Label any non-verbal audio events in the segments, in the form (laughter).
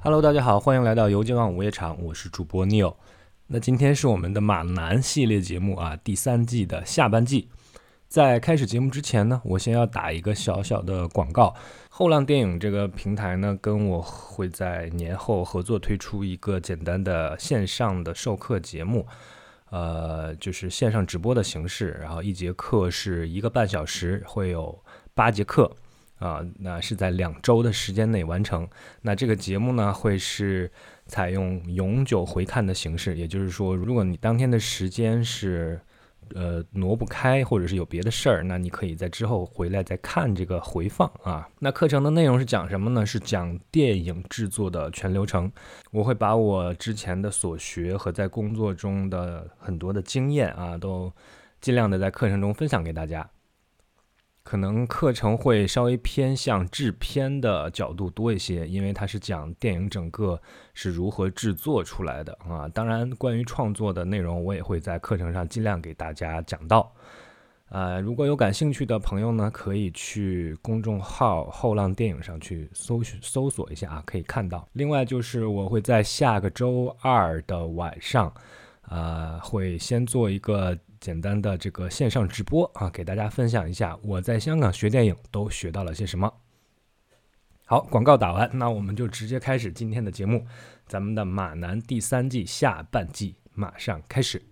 Hello，大家好，欢迎来到游击网午夜场，我是主播 Neil。那今天是我们的马南系列节目啊，第三季的下半季。在开始节目之前呢，我先要打一个小小的广告。后浪电影这个平台呢，跟我会在年后合作推出一个简单的线上的授课节目，呃，就是线上直播的形式，然后一节课是一个半小时，会有八节课。啊，那是在两周的时间内完成。那这个节目呢，会是采用永久回看的形式，也就是说，如果你当天的时间是呃挪不开，或者是有别的事儿，那你可以在之后回来再看这个回放啊。那课程的内容是讲什么呢？是讲电影制作的全流程。我会把我之前的所学和在工作中的很多的经验啊，都尽量的在课程中分享给大家。可能课程会稍微偏向制片的角度多一些，因为它是讲电影整个是如何制作出来的啊。当然，关于创作的内容，我也会在课程上尽量给大家讲到。呃，如果有感兴趣的朋友呢，可以去公众号“后浪电影”上去搜搜索一下啊，可以看到。另外就是我会在下个周二的晚上，呃，会先做一个。简单的这个线上直播啊，给大家分享一下我在香港学电影都学到了些什么。好，广告打完，那我们就直接开始今天的节目。咱们的马男第三季下半季马上开始。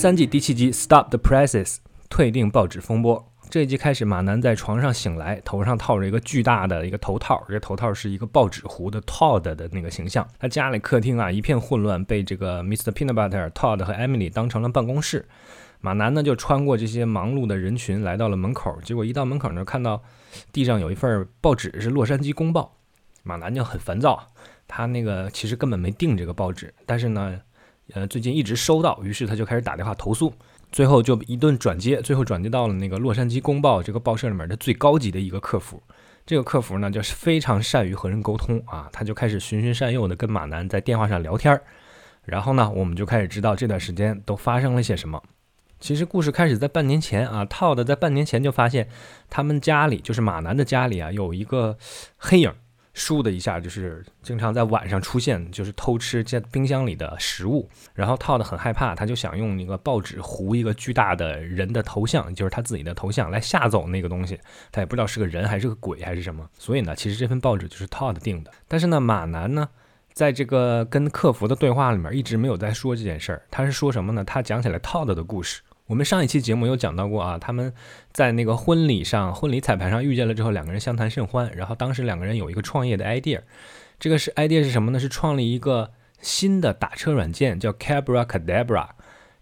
三季第七集，Stop the Presses，退订报纸风波。这一集开始，马南在床上醒来，头上套着一个巨大的一个头套，这个头套是一个报纸糊的 Todd 的那个形象。他家里客厅啊一片混乱，被这个 Mr. Peanut Butter、Todd 和 Emily 当成了办公室。马南呢就穿过这些忙碌的人群，来到了门口。结果一到门口呢，看到地上有一份报纸，是《洛杉矶公报》。马南就很烦躁，他那个其实根本没订这个报纸，但是呢。呃，最近一直收到，于是他就开始打电话投诉，最后就一顿转接，最后转接到了那个《洛杉矶公报》这个报社里面的最高级的一个客服。这个客服呢，就是非常善于和人沟通啊，他就开始循循善诱的跟马南在电话上聊天儿。然后呢，我们就开始知道这段时间都发生了些什么。其实故事开始在半年前啊，套的在半年前就发现他们家里，就是马南的家里啊，有一个黑影。倏的一下，就是经常在晚上出现，就是偷吃这冰箱里的食物。然后套的很害怕，他就想用那个报纸糊一个巨大的人的头像，就是他自己的头像来吓走那个东西。他也不知道是个人还是个鬼还是什么。所以呢，其实这份报纸就是套的定的。但是呢，马南呢，在这个跟客服的对话里面一直没有在说这件事儿。他是说什么呢？他讲起来套的的故事。我们上一期节目有讲到过啊，他们在那个婚礼上、婚礼彩排上遇见了之后，两个人相谈甚欢。然后当时两个人有一个创业的 idea，这个是 idea 是什么呢？是创立一个新的打车软件，叫 Cabra Cadabra。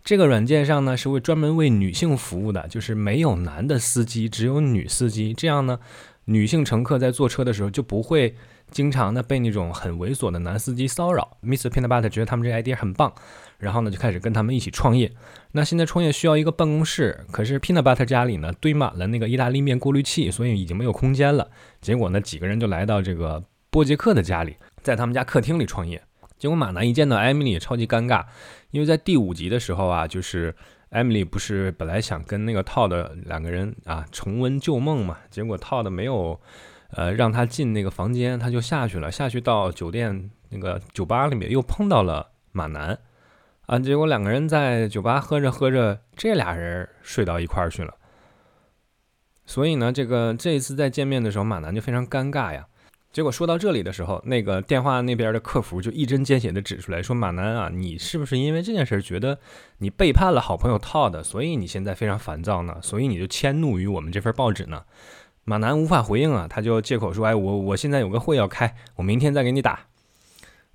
这个软件上呢是为专门为女性服务的，就是没有男的司机，只有女司机。这样呢，女性乘客在坐车的时候就不会。经常的被那种很猥琐的男司机骚扰，Mr. Peanut Butter 觉得他们这个 idea 很棒，然后呢就开始跟他们一起创业。那现在创业需要一个办公室，可是 Peanut Butter 家里呢堆满了那个意大利面过滤器，所以已经没有空间了。结果呢几个人就来到这个波杰克的家里，在他们家客厅里创业。结果马南一见到 Emily 超级尴尬，因为在第五集的时候啊，就是 Emily 不是本来想跟那个 Todd 两个人啊重温旧梦嘛，结果 Todd 没有。呃，让他进那个房间，他就下去了。下去到酒店那个酒吧里面，又碰到了马南，啊，结果两个人在酒吧喝着喝着，这俩人睡到一块儿去了。所以呢，这个这一次再见面的时候，马南就非常尴尬呀。结果说到这里的时候，那个电话那边的客服就一针见血地指出来说：“马南啊，你是不是因为这件事觉得你背叛了好朋友 Todd，所以你现在非常烦躁呢？所以你就迁怒于我们这份报纸呢？”马南无法回应啊，他就借口说：“哎，我我现在有个会要开，我明天再给你打。”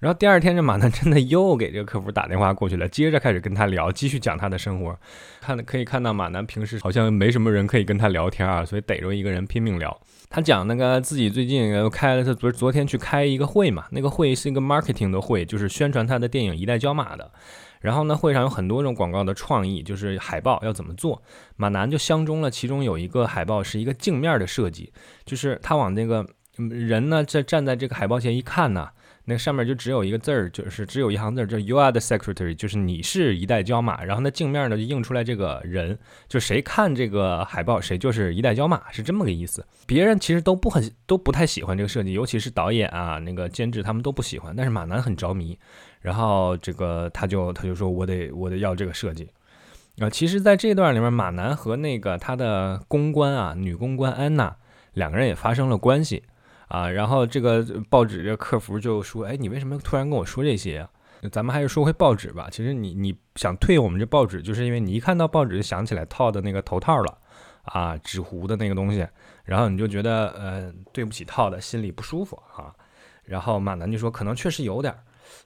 然后第二天，这马南真的又给这个客服打电话过去了，接着开始跟他聊，继续讲他的生活。看可以看到，马南平时好像没什么人可以跟他聊天啊，所以逮着一个人拼命聊。他讲那个自己最近开了，他昨昨天去开一个会嘛，那个会是一个 marketing 的会，就是宣传他的电影《一代骄马》的。然后呢，会上有很多种广告的创意，就是海报要怎么做。马南就相中了，其中有一个海报是一个镜面的设计，就是他往那个人呢在站在这个海报前一看呢。那上面就只有一个字儿，就是只有一行字儿，叫 “You are the secretary”，就是你是一代骄马。然后那镜面呢就映出来这个人，就谁看这个海报，谁就是一代骄马，是这么个意思。别人其实都不很都不太喜欢这个设计，尤其是导演啊、那个监制他们都不喜欢。但是马南很着迷，然后这个他就他就说我得我得要这个设计。啊，其实在这段里面，马南和那个他的公关啊，女公关安娜两个人也发生了关系。啊，然后这个报纸这客服就说：“哎，你为什么突然跟我说这些？咱们还是说回报纸吧。其实你你想退我们这报纸，就是因为你一看到报纸就想起来套的那个头套了啊，纸糊的那个东西，然后你就觉得呃对不起套的，心里不舒服啊。然后马南就说：可能确实有点儿，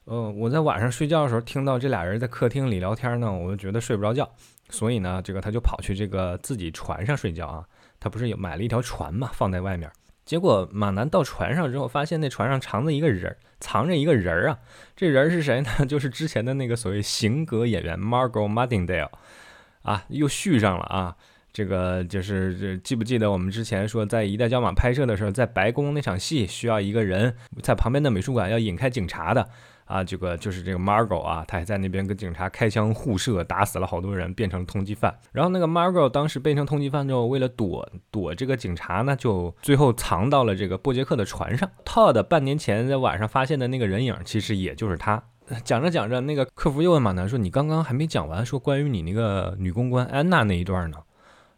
呃，我在晚上睡觉的时候听到这俩人在客厅里聊天呢，我就觉得睡不着觉，所以呢，这个他就跑去这个自己船上睡觉啊。他不是有买了一条船嘛，放在外面。”结果马南到船上之后，发现那船上藏着一个人，藏着一个人儿啊！这人是谁呢？(laughs) 就是之前的那个所谓型格演员 Margot Muddingdale，啊，又续上了啊！这个就是这记不记得我们之前说在《一代骄马》拍摄的时候，在白宫那场戏需要一个人在旁边的美术馆要引开警察的。啊，这个就是这个 Margot 啊，他还在那边跟警察开枪互射，打死了好多人，变成通缉犯。然后那个 Margot 当时变成通缉犯之后，为了躲躲这个警察呢，就最后藏到了这个波杰克的船上。Todd 半年前在晚上发现的那个人影，其实也就是他。讲着讲着，那个客服又问马南说：“你刚刚还没讲完，说关于你那个女公关安娜那一段呢？”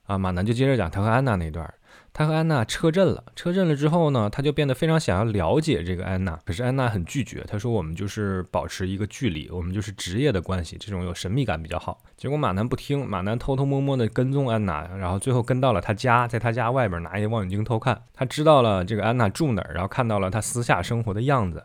啊，马南就接着讲他和安娜那一段。他和安娜车震了，车震了之后呢，他就变得非常想要了解这个安娜。可是安娜很拒绝，他说：“我们就是保持一个距离，我们就是职业的关系，这种有神秘感比较好。”结果马南不听，马南偷偷摸摸的跟踪安娜，然后最后跟到了他家，在他家外边拿一个望远镜偷看，他知道了这个安娜住哪儿，然后看到了他私下生活的样子。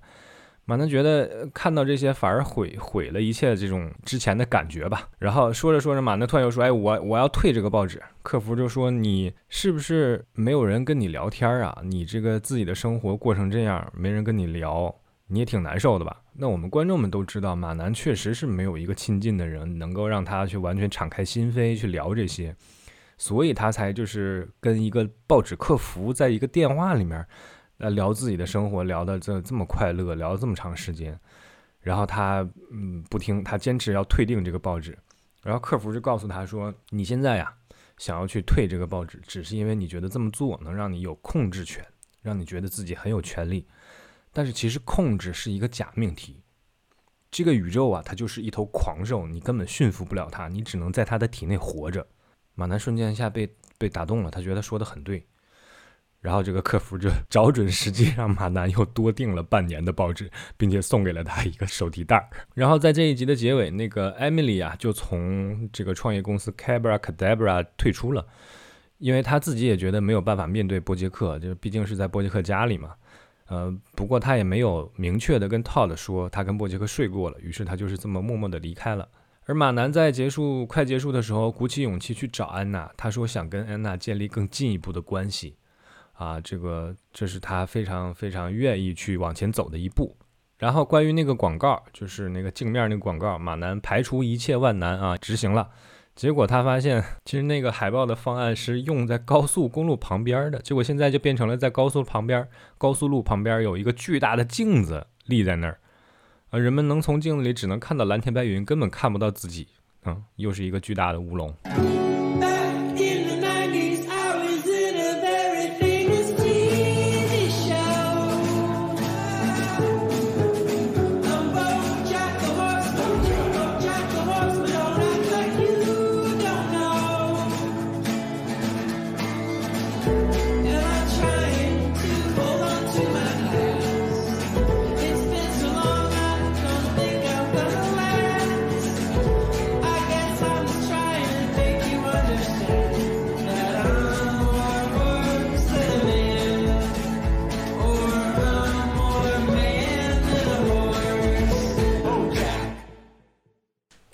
马南觉得看到这些反而毁毁了一切这种之前的感觉吧。然后说着说着，马南突然又说：“哎，我我要退这个报纸。”客服就说：“你是不是没有人跟你聊天啊？你这个自己的生活过成这样，没人跟你聊，你也挺难受的吧？”那我们观众们都知道，马南确实是没有一个亲近的人能够让他去完全敞开心扉去聊这些，所以他才就是跟一个报纸客服在一个电话里面。呃，聊自己的生活，聊的这这么快乐，聊了这么长时间，然后他嗯不听，他坚持要退订这个报纸，然后客服就告诉他说：“你现在呀，想要去退这个报纸，只是因为你觉得这么做能让你有控制权，让你觉得自己很有权利。但是其实控制是一个假命题，这个宇宙啊，它就是一头狂兽，你根本驯服不了它，你只能在它的体内活着。”马南瞬间一下被被打动了，他觉得说的很对。然后这个客服就找准时机，让马南又多订了半年的报纸，并且送给了他一个手提袋儿。然后在这一集的结尾，那个 Emily 啊，就从这个创业公司 Cabra Cadabra 退出了，因为他自己也觉得没有办法面对波杰克，就毕竟是在波杰克家里嘛。呃，不过他也没有明确的跟 Todd 说他跟波杰克睡过了，于是他就是这么默默的离开了。而马南在结束快结束的时候，鼓起勇气去找安娜，他说想跟安娜建立更进一步的关系。啊，这个这是他非常非常愿意去往前走的一步。然后关于那个广告，就是那个镜面那个广告，马南排除一切万难啊，执行了。结果他发现，其实那个海报的方案是用在高速公路旁边的，结果现在就变成了在高速旁边，高速路旁边有一个巨大的镜子立在那儿，啊，人们能从镜子里只能看到蓝天白云，根本看不到自己，嗯，又是一个巨大的乌龙。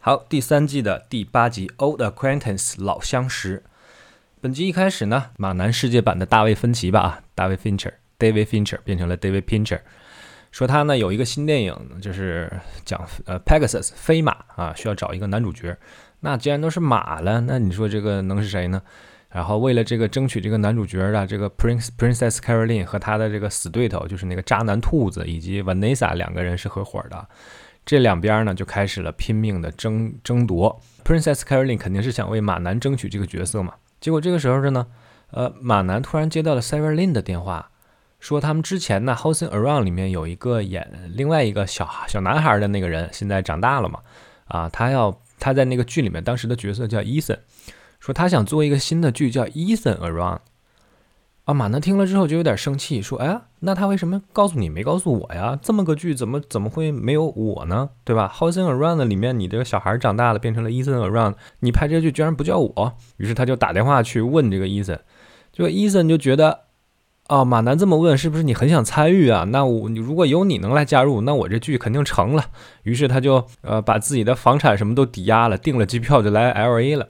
好，第三季的第八集《Old Acquaintance》老相识。本集一开始呢，马南世界版的大卫芬奇吧啊，大卫 Fincher，David Fincher 变成了 David Pincher，说他呢有一个新电影，就是讲呃 Pegasus 飞马啊，需要找一个男主角。那既然都是马了，那你说这个能是谁呢？然后为了这个争取这个男主角的这个 Prince Princess Caroline 和他的这个死对头就是那个渣男兔子以及 Vanessa 两个人是合伙的。这两边呢就开始了拼命的争争夺，Princess Caroline 肯定是想为马南争取这个角色嘛。结果这个时候呢，呃，马南突然接到了 Sarah Lynn 的电话，说他们之前呢《Housing Around》里面有一个演另外一个小小男孩的那个人，现在长大了嘛，啊，他要他在那个剧里面当时的角色叫 Ethan，说他想做一个新的剧叫 Ethan Around。马南听了之后就有点生气，说：“哎呀，那他为什么告诉你没告诉我呀？这么个剧怎么怎么会没有我呢？对吧？Housing Around 里面你这个小孩长大了变成了 Ethan Around，你拍这剧居然不叫我？于是他就打电话去问这个 Ethan，就 Ethan 就觉得，哦，马南这么问是不是你很想参与啊？那我你如果有你能来加入，那我这剧肯定成了。于是他就呃把自己的房产什么都抵押了，订了机票就来 LA 了。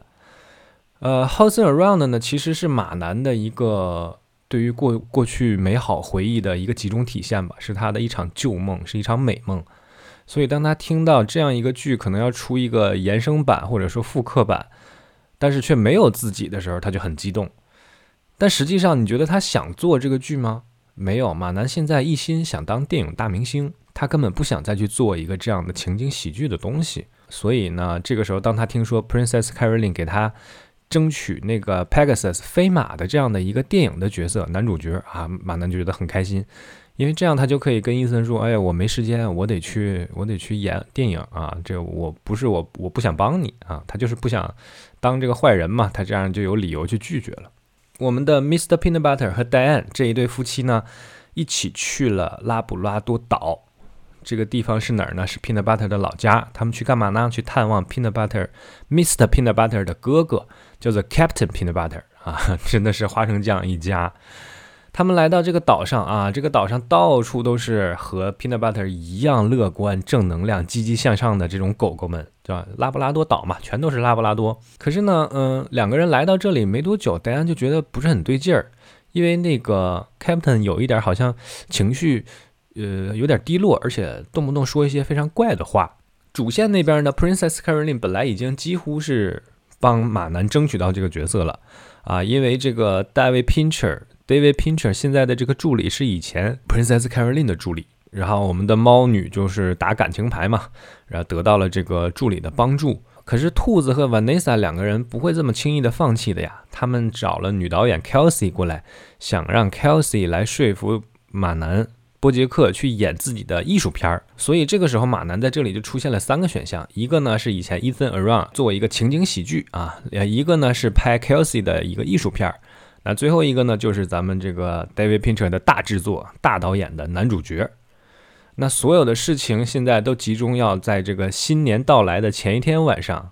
呃，Housing Around 呢其实是马南的一个。对于过过去美好回忆的一个集中体现吧，是他的一场旧梦，是一场美梦。所以当他听到这样一个剧可能要出一个延伸版或者说复刻版，但是却没有自己的时候，他就很激动。但实际上，你觉得他想做这个剧吗？没有，马南现在一心想当电影大明星，他根本不想再去做一个这样的情景喜剧的东西。所以呢，这个时候当他听说 Princess Caroline 给他。争取那个 Pegasus 飞马的这样的一个电影的角色男主角啊，马南就觉得很开心，因为这样他就可以跟伊森说：“哎呀，我没时间，我得去，我得去演电影啊！这我不是我，我不想帮你啊，他就是不想当这个坏人嘛，他这样就有理由去拒绝了。”我们的 Mr. Peanut Butter 和 Diane 这一对夫妻呢，一起去了拉布拉多岛。这个地方是哪儿呢？是 Peanut Butter 的老家。他们去干嘛呢？去探望 Peanut Butter，Mr. Peanut Butter 的哥哥，叫做 Captain Peanut Butter 啊，(laughs) 真的是花生酱一家。他们来到这个岛上啊，这个岛上到处都是和 Peanut Butter 一样乐观、正能量、积极向上的这种狗狗们，对吧？拉布拉多岛嘛，全都是拉布拉多。可是呢，嗯，两个人来到这里没多久，大家就觉得不是很对劲儿，因为那个 Captain 有一点好像情绪。呃，有点低落，而且动不动说一些非常怪的话。主线那边呢，Princess Caroline 本来已经几乎是帮马南争取到这个角色了啊，因为这个 David Pincher，David Pincher 现在的这个助理是以前 Princess Caroline 的助理，然后我们的猫女就是打感情牌嘛，然后得到了这个助理的帮助。可是兔子和 Vanessa 两个人不会这么轻易的放弃的呀，他们找了女导演 Kelsey 过来，想让 Kelsey 来说服马南。波杰克去演自己的艺术片儿，所以这个时候马南在这里就出现了三个选项，一个呢是以前 Ethan Around 作为一个情景喜剧啊，呃，一个呢是拍 Kelsey 的一个艺术片儿，那最后一个呢就是咱们这个 David Pincher 的大制作、大导演的男主角。那所有的事情现在都集中要在这个新年到来的前一天晚上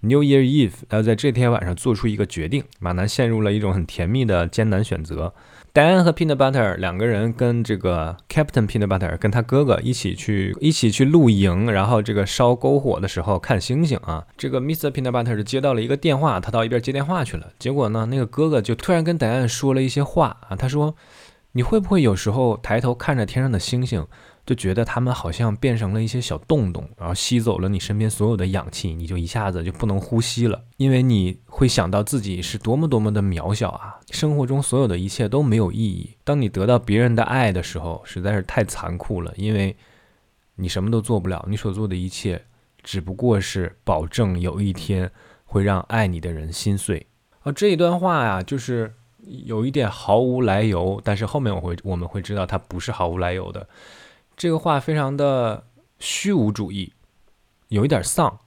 ，New Year Eve，要在这天晚上做出一个决定。马南陷入了一种很甜蜜的艰难选择。戴安和 Peanut Butter 两个人跟这个 Captain Peanut Butter 跟他哥哥一起去一起去露营，然后这个烧篝火的时候看星星啊。这个 Mr. Peanut Butter 接到了一个电话，他到一边接电话去了。结果呢，那个哥哥就突然跟戴安说了一些话啊，他说：“你会不会有时候抬头看着天上的星星？”就觉得他们好像变成了一些小洞洞，然后吸走了你身边所有的氧气，你就一下子就不能呼吸了。因为你会想到自己是多么多么的渺小啊，生活中所有的一切都没有意义。当你得到别人的爱的时候，实在是太残酷了，因为你什么都做不了，你所做的一切只不过是保证有一天会让爱你的人心碎。啊，这一段话呀，就是有一点毫无来由，但是后面我会我们会知道它不是毫无来由的。这个话非常的虚无主义，有一点丧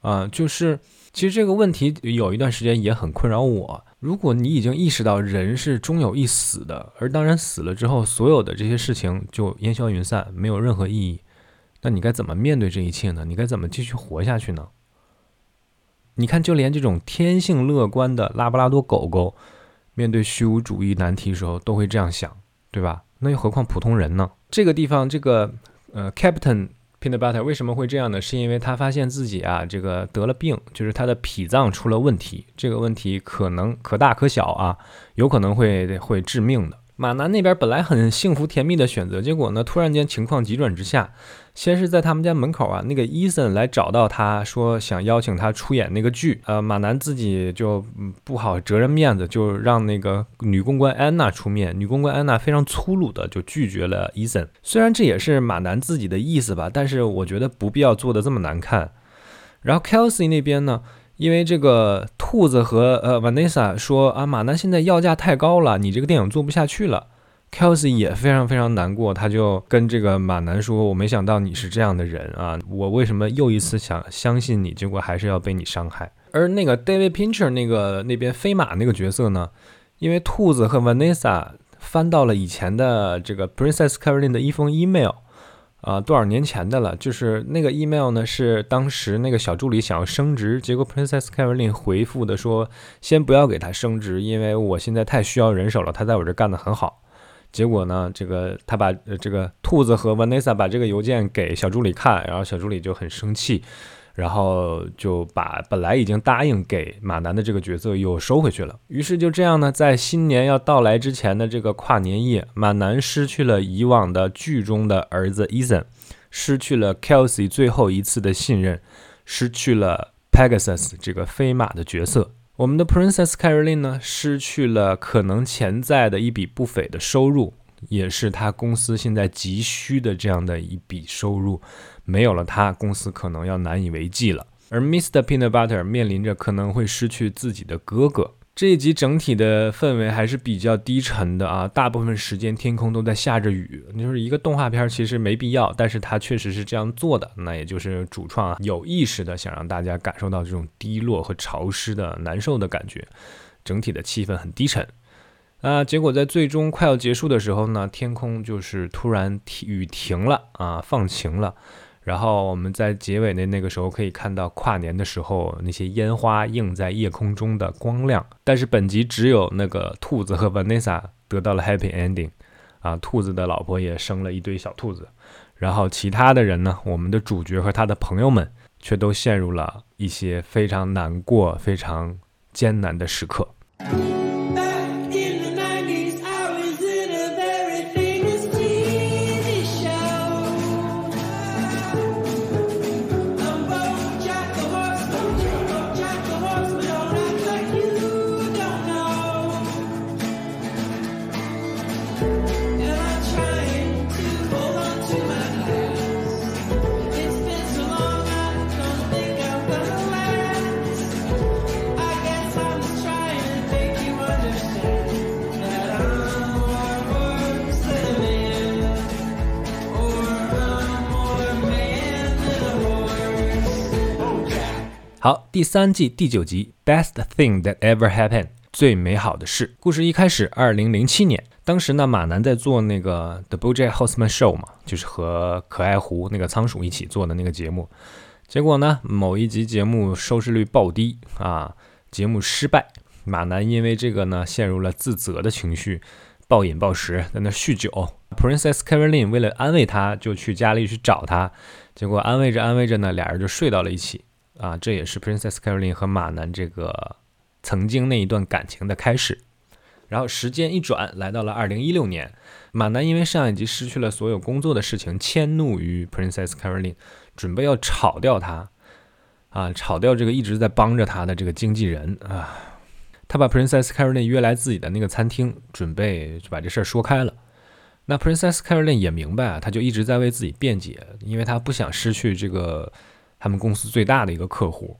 啊。就是其实这个问题有一段时间也很困扰我。如果你已经意识到人是终有一死的，而当然死了之后，所有的这些事情就烟消云散，没有任何意义，那你该怎么面对这一切呢？你该怎么继续活下去呢？你看，就连这种天性乐观的拉布拉多狗狗，面对虚无主义难题的时候都会这样想，对吧？那又何况普通人呢？这个地方，这个呃，Captain Peanut Butter 为什么会这样呢？是因为他发现自己啊，这个得了病，就是他的脾脏出了问题，这个问题可能可大可小啊，有可能会会致命的。马南那边本来很幸福甜蜜的选择，结果呢，突然间情况急转直下。先是在他们家门口啊，那个伊森来找到他说想邀请他出演那个剧，呃，马南自己就不好折人面子，就让那个女公关安娜出面。女公关安娜非常粗鲁的就拒绝了伊森。虽然这也是马南自己的意思吧，但是我觉得不必要做的这么难看。然后 Kelsey 那边呢？因为这个兔子和呃 Vanessa 说啊，马南现在要价太高了，你这个电影做不下去了。Kelsey 也非常非常难过，他就跟这个马南说：“我没想到你是这样的人啊，我为什么又一次想相信你，结果还是要被你伤害。”而那个 David Pincher 那个那边飞马那个角色呢，因为兔子和 Vanessa 翻到了以前的这个 Princess Caroline 的一封 email。啊，多少年前的了？就是那个 email 呢，是当时那个小助理想要升职，结果 Princess Caroline 回复的说，先不要给他升职，因为我现在太需要人手了，他在我这干得很好。结果呢，这个他把呃这个兔子和 Vanessa 把这个邮件给小助理看，然后小助理就很生气。然后就把本来已经答应给马南的这个角色又收回去了。于是就这样呢，在新年要到来之前的这个跨年夜，马南失去了以往的剧中的儿子 Ethan，失去了 Kelsey 最后一次的信任，失去了 Pegasus 这个飞马的角色。我们的 Princess Caroline 呢，失去了可能潜在的一笔不菲的收入。也是他公司现在急需的这样的一笔收入，没有了他，公司可能要难以为继了。而 Mr. Peanut Butter 面临着可能会失去自己的哥哥。这一集整体的氛围还是比较低沉的啊，大部分时间天空都在下着雨。就是一个动画片，其实没必要，但是它确实是这样做的。那也就是主创有意识的想让大家感受到这种低落和潮湿的难受的感觉，整体的气氛很低沉。啊，结果在最终快要结束的时候呢，天空就是突然雨停了啊，放晴了。然后我们在结尾的那个时候可以看到跨年的时候那些烟花映在夜空中的光亮。但是本集只有那个兔子和 Vanessa 得到了 happy ending，啊，兔子的老婆也生了一堆小兔子。然后其他的人呢，我们的主角和他的朋友们却都陷入了一些非常难过、非常艰难的时刻。第三季第九集，Best thing that ever happened，最美好的事。故事一开始，二零零七年，当时呢，马南在做那个 The BoJack Horseman Show 嘛，就是和可爱狐那个仓鼠一起做的那个节目。结果呢，某一集节目收视率暴低啊，节目失败。马南因为这个呢，陷入了自责的情绪，暴饮暴食，在那酗酒。Princess Caroline 为了安慰他，就去家里去找他，结果安慰着安慰着呢，俩人就睡到了一起。啊，这也是 Princess Caroline 和马南这个曾经那一段感情的开始。然后时间一转，来到了二零一六年，马南因为上一集失去了所有工作的事情，迁怒于 Princess Caroline，准备要炒掉他。啊，炒掉这个一直在帮着他的这个经纪人啊。他把 Princess Caroline 约来自己的那个餐厅，准备就把这事儿说开了。那 Princess Caroline 也明白啊，他就一直在为自己辩解，因为他不想失去这个。他们公司最大的一个客户，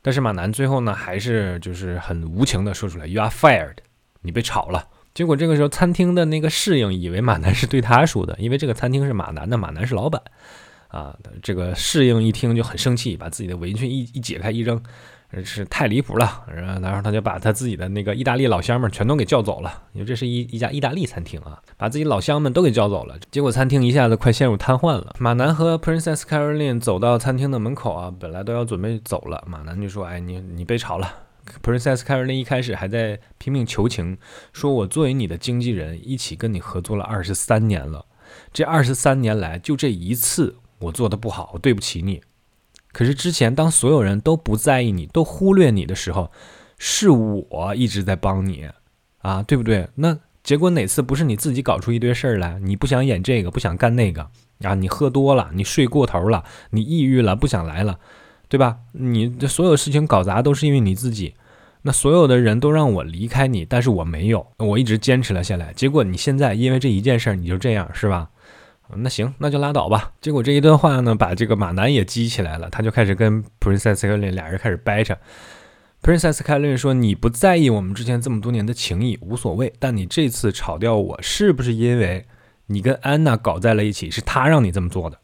但是马南最后呢，还是就是很无情的说出来：“You are fired，你被炒了。”结果这个时候，餐厅的那个侍应以为马南是对他说的，因为这个餐厅是马南的，马南是老板啊。这个侍应一听就很生气，把自己的围裙一一解开一扔。是太离谱了，然后他就把他自己的那个意大利老乡们全都给叫走了，因为这是一一家意大利餐厅啊，把自己老乡们都给叫走了，结果餐厅一下子快陷入瘫痪了。马南和 Princess Caroline 走到餐厅的门口啊，本来都要准备走了，马南就说：“哎，你你被炒了。”Princess Caroline 一开始还在拼命求情，说：“我作为你的经纪人，一起跟你合作了二十三年了，这二十三年来就这一次，我做的不好，对不起你。可是之前当所有人都不在意你，都忽略你的时候，是我一直在帮你啊，对不对？那结果哪次不是你自己搞出一堆事儿来？你不想演这个，不想干那个啊？你喝多了，你睡过头了，你抑郁了，不想来了，对吧？你这所有事情搞砸都是因为你自己。那所有的人都让我离开你，但是我没有，我一直坚持了下来。结果你现在因为这一件事儿你就这样，是吧？那行，那就拉倒吧。结果这一段话呢，把这个马南也激起来了，他就开始跟 Princess Caroline 俩人开始掰扯。Princess Caroline 说：“你不在意我们之前这么多年的情谊，无所谓。但你这次炒掉我，是不是因为你跟安娜搞在了一起？是他让你这么做的？”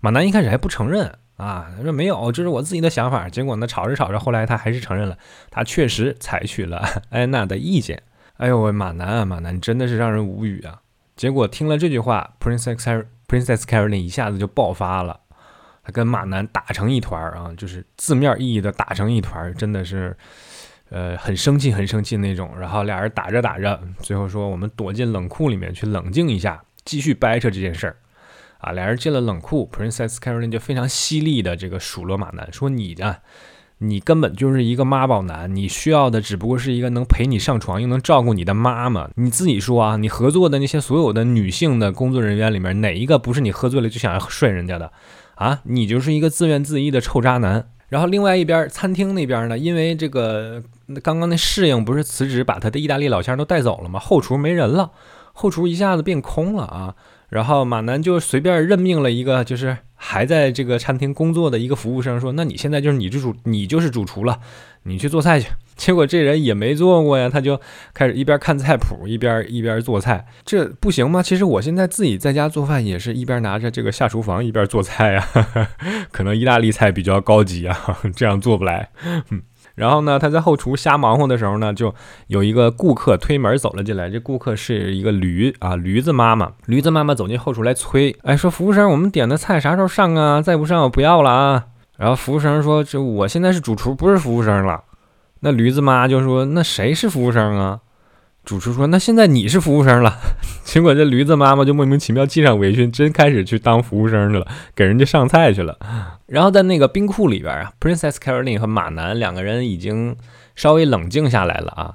马南一开始还不承认。啊，他说没有，这是我自己的想法。结果呢，吵着吵着，后来他还是承认了，他确实采取了 (laughs) 安娜的意见。哎呦喂，马南啊，马南真的是让人无语啊！结果听了这句话，Princess Princess Caroline 一下子就爆发了，她跟马南打成一团啊，就是字面意义的打成一团，真的是，呃，很生气，很生气那种。然后俩人打着打着，最后说我们躲进冷库里面去冷静一下，继续掰扯这件事儿。啊，俩人进了冷库，Princess Caroline 就非常犀利的这个数落马南，说你啊，你根本就是一个妈宝男，你需要的只不过是一个能陪你上床又能照顾你的妈妈。你自己说啊，你合作的那些所有的女性的工作人员里面，哪一个不是你喝醉了就想要睡人家的啊？你就是一个自怨自艾的臭渣男。然后另外一边餐厅那边呢，因为这个刚刚那侍应不是辞职把他的意大利老乡都带走了吗？后厨没人了，后厨一下子变空了啊。然后马南就随便任命了一个，就是还在这个餐厅工作的一个服务生，说：“那你现在就是你这主，你就是主厨了，你去做菜去。”结果这人也没做过呀，他就开始一边看菜谱，一边一边做菜，这不行吗？其实我现在自己在家做饭，也是一边拿着这个下厨房一边做菜呀，可能意大利菜比较高级啊，这样做不来。嗯 (laughs) 然后呢，他在后厨瞎忙活的时候呢，就有一个顾客推门走了进来。这顾客是一个驴啊，驴子妈妈。驴子妈妈走进后厨来催，哎，说服务生，我们点的菜啥时候上啊？再不上我不要了啊！然后服务生说，这我现在是主厨，不是服务生了。那驴子妈就说，那谁是服务生啊？主厨说：“那现在你是服务生了。(laughs) ”结果这驴子妈妈就莫名其妙系上围裙，真开始去当服务生去了，给人家上菜去了。然后在那个冰库里边啊，Princess Caroline 和马南两个人已经稍微冷静下来了啊，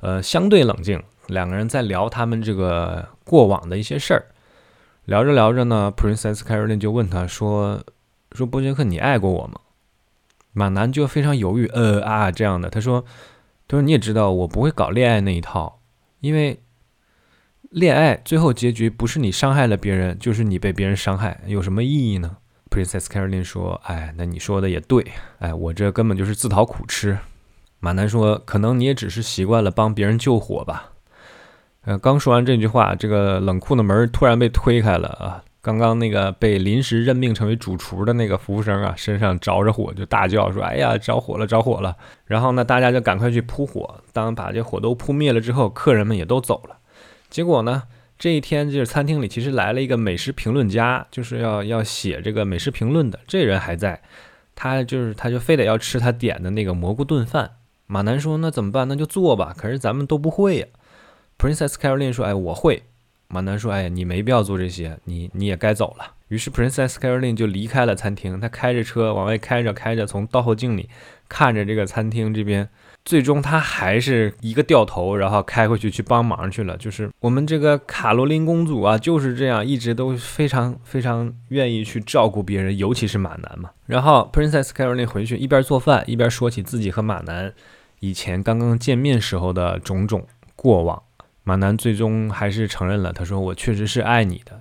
呃，相对冷静，两个人在聊他们这个过往的一些事儿。聊着聊着呢，Princess Caroline 就问他说：“说波杰克，你爱过我吗？”马南就非常犹豫，呃啊这样的，他说：“他说你也知道，我不会搞恋爱那一套。”因为恋爱最后结局不是你伤害了别人，就是你被别人伤害，有什么意义呢？Princess Caroline 说：“哎，那你说的也对，哎，我这根本就是自讨苦吃。”马南说：“可能你也只是习惯了帮别人救火吧。”呃，刚说完这句话，这个冷库的门突然被推开了啊！刚刚那个被临时任命成为主厨的那个服务生啊，身上着着火，就大叫说：“哎呀，着火了，着火了！”然后呢，大家就赶快去扑火。当把这火都扑灭了之后，客人们也都走了。结果呢，这一天就是餐厅里其实来了一个美食评论家，就是要要写这个美食评论的。这人还在，他就是他就非得要吃他点的那个蘑菇炖饭。马南说：“那怎么办？那就做吧。”可是咱们都不会呀。Princess Caroline 说：“哎，我会。”马南说：“哎呀，你没必要做这些，你你也该走了。”于是 Princess Caroline 就离开了餐厅。他开着车往外开着开着，从倒后镜里看着这个餐厅这边。最终他还是一个掉头，然后开回去去帮忙去了。就是我们这个卡罗琳公主啊，就是这样，一直都非常非常愿意去照顾别人，尤其是马南嘛。然后 Princess Caroline 回去一边做饭一边说起自己和马南以前刚刚见面时候的种种过往。马南最终还是承认了，他说：“我确实是爱你的，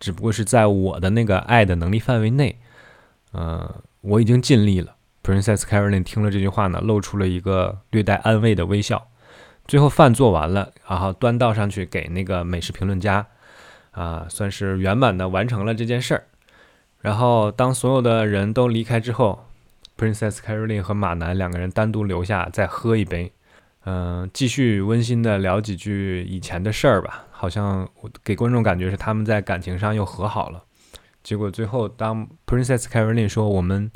只不过是在我的那个爱的能力范围内。嗯，我已经尽力了。” Princess Caroline 听了这句话呢，露出了一个略带安慰的微笑。最后饭做完了，然后端到上去给那个美食评论家，啊，算是圆满的完成了这件事儿。然后当所有的人都离开之后，Princess Caroline 和马南两个人单独留下，再喝一杯。嗯，继续温馨的聊几句以前的事儿吧，好像我给观众感觉是他们在感情上又和好了。结果最后，当 Princess Caroline 说我们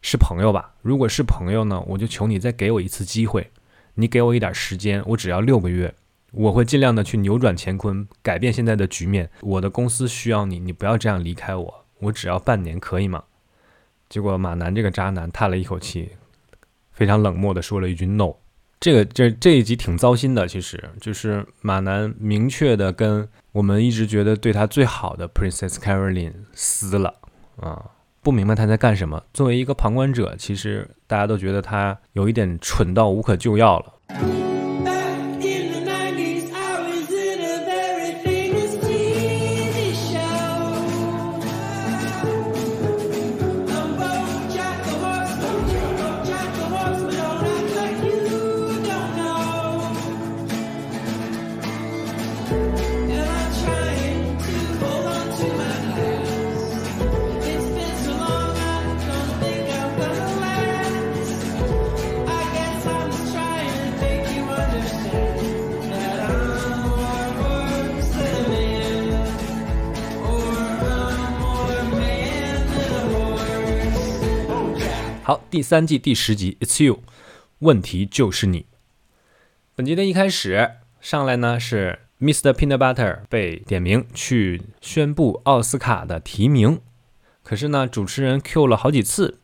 是朋友吧，如果是朋友呢，我就求你再给我一次机会，你给我一点时间，我只要六个月，我会尽量的去扭转乾坤，改变现在的局面。我的公司需要你，你不要这样离开我。我只要半年，可以吗？”结果马南这个渣男叹了一口气，非常冷漠的说了一句 “no”。这个这这一集挺糟心的，其实就是马南明确的跟我们一直觉得对他最好的 Princess Caroline 撕了啊，不明白他在干什么。作为一个旁观者，其实大家都觉得他有一点蠢到无可救药了。好，第三季第十集，It's you，问题就是你。本集的一开始上来呢是 Mr. Peanut Butter 被点名去宣布奥斯卡的提名，可是呢主持人 Q 了好几次，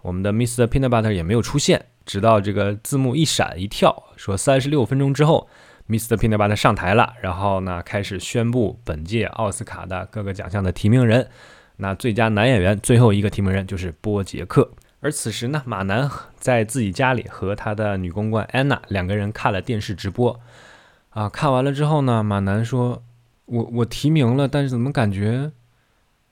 我们的 Mr. Peanut Butter 也没有出现，直到这个字幕一闪一跳，说三十六分钟之后，Mr. Peanut Butter 上台了，然后呢开始宣布本届奥斯卡的各个奖项的提名人。那最佳男演员最后一个提名人就是波杰克。而此时呢，马南在自己家里和他的女公关安娜两个人看了电视直播。啊，看完了之后呢，马南说：“我我提名了，但是怎么感觉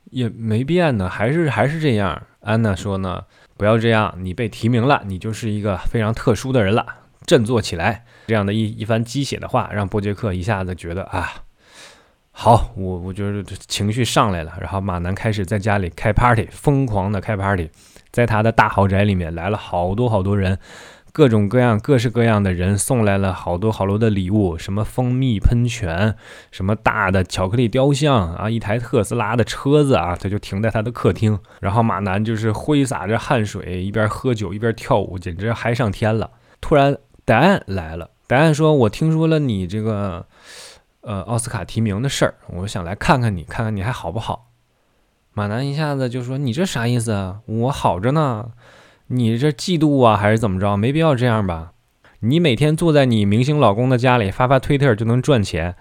也没变呢？还是还是这样。”安娜说呢：“不要这样，你被提名了，你就是一个非常特殊的人了，振作起来。”这样的一一番鸡血的话，让波杰克一下子觉得啊，好，我我觉得情绪上来了。然后马南开始在家里开 party，疯狂的开 party。在他的大豪宅里面来了好多好多人，各种各样、各式各样的人送来了好多好多的礼物，什么蜂蜜喷泉，什么大的巧克力雕像啊，一台特斯拉的车子啊，他就停在他的客厅。然后马南就是挥洒着汗水，一边喝酒一边跳舞，简直嗨上天了。突然，戴安来了。戴安说：“我听说了你这个呃奥斯卡提名的事儿，我想来看看你，看看你还好不好。”马南一下子就说：“你这啥意思啊？我好着呢，你这嫉妒啊，还是怎么着？没必要这样吧？你每天坐在你明星老公的家里发发推特就能赚钱，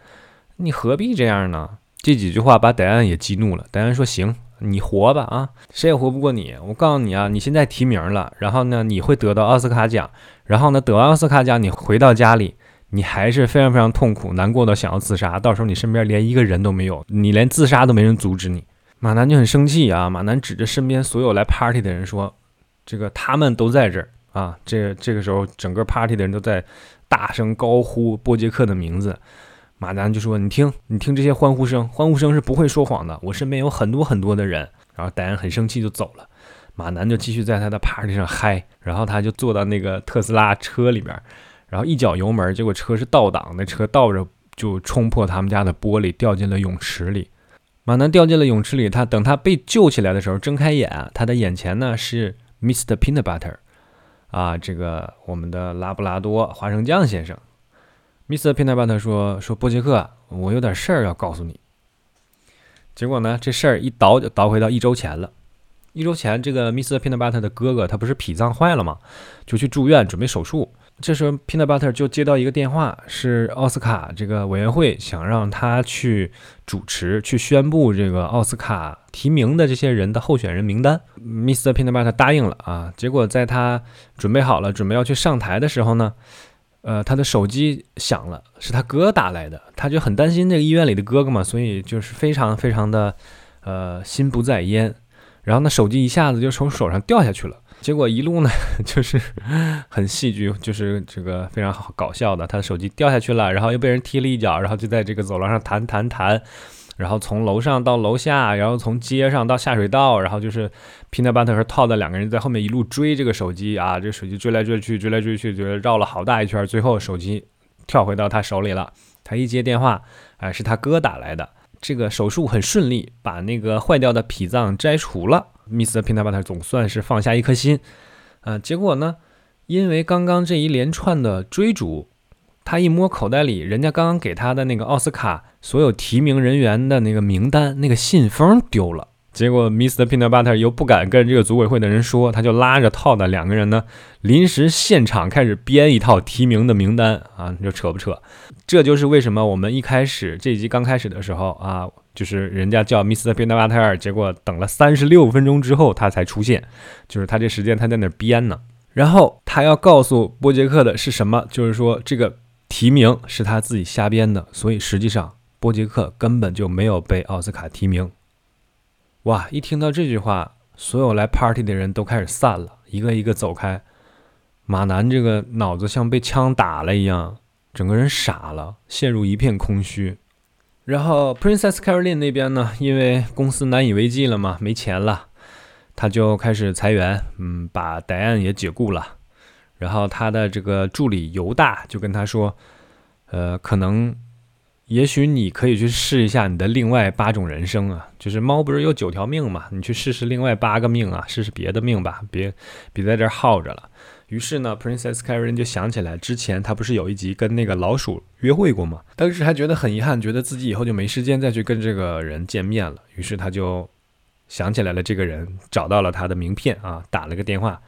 你何必这样呢？”这几句话把戴安也激怒了。戴安说：“行，你活吧啊，谁也活不过你。我告诉你啊，你现在提名了，然后呢，你会得到奥斯卡奖，然后呢，得奥斯卡奖，你回到家里，你还是非常非常痛苦、难过的，想要自杀。到时候你身边连一个人都没有，你连自杀都没人阻止你。”马南就很生气啊！马南指着身边所有来 party 的人说：“这个他们都在这儿啊！”这这个时候，整个 party 的人都在大声高呼波杰克的名字。马南就说：“你听，你听这些欢呼声，欢呼声是不会说谎的。我身边有很多很多的人。”然后戴安很生气就走了。马南就继续在他的 party 上嗨，然后他就坐到那个特斯拉车里边，然后一脚油门，结果车是倒档，那车倒着就冲破他们家的玻璃，掉进了泳池里。马南掉进了泳池里，他等他被救起来的时候，睁开眼，他的眼前呢是 Mr. Peanut Butter，啊，这个我们的拉布拉多花生酱先生。Mr. Peanut Butter 说：“说波杰克，我有点事儿要告诉你。”结果呢，这事儿一倒就倒回到一周前了。一周前，这个 Mr. Peanut Butter 的哥哥他不是脾脏坏了吗？就去住院准备手术。这时候，Peanut Butter 就接到一个电话，是奥斯卡这个委员会想让他去主持，去宣布这个奥斯卡提名的这些人的候选人名单。Mr. Peanut Butter 答应了啊，结果在他准备好了，准备要去上台的时候呢，呃，他的手机响了，是他哥打来的，他就很担心这个医院里的哥哥嘛，所以就是非常非常的呃心不在焉，然后呢，手机一下子就从手上掉下去了。结果一路呢，(laughs) 就是很戏剧，就是这个非常好搞笑的。他的手机掉下去了，然后又被人踢了一脚，然后就在这个走廊上弹弹弹，然后从楼上到楼下，然后从街上到下水道，然后就是 Peanut Butter 和 Todd 两个人在后面一路追这个手机啊，这手机追来追去，追来追去，就是绕了好大一圈，最后手机跳回到他手里了。他一接电话，哎，是他哥打来的。这个手术很顺利，把那个坏掉的脾脏摘除了。Mr. Peanut Butter 总算是放下一颗心，啊，结果呢，因为刚刚这一连串的追逐，他一摸口袋里，人家刚刚给他的那个奥斯卡所有提名人员的那个名单，那个信封丢了。结果 Mr. Peanut Butter 又不敢跟这个组委会的人说，他就拉着套的两个人呢，临时现场开始编一套提名的名单啊，你说扯不扯？这就是为什么我们一开始这一集刚开始的时候啊，就是人家叫 Mr. Peanut Butter，结果等了三十六分钟之后他才出现，就是他这时间他在那编呢。然后他要告诉波杰克的是什么？就是说这个提名是他自己瞎编的，所以实际上波杰克根本就没有被奥斯卡提名。哇！一听到这句话，所有来 party 的人都开始散了，一个一个走开。马南这个脑子像被枪打了一样，整个人傻了，陷入一片空虚。然后 Princess Caroline 那边呢，因为公司难以为继了嘛，没钱了，他就开始裁员，嗯，把戴安也解雇了。然后他的这个助理犹大就跟他说，呃，可能。也许你可以去试一下你的另外八种人生啊，就是猫不是有九条命嘛，你去试试另外八个命啊，试试别的命吧，别别在这儿耗着了。于是呢，Princess Karen 就想起来之前他不是有一集跟那个老鼠约会过吗？当时还觉得很遗憾，觉得自己以后就没时间再去跟这个人见面了。于是他就想起来了这个人，找到了他的名片啊，打了个电话。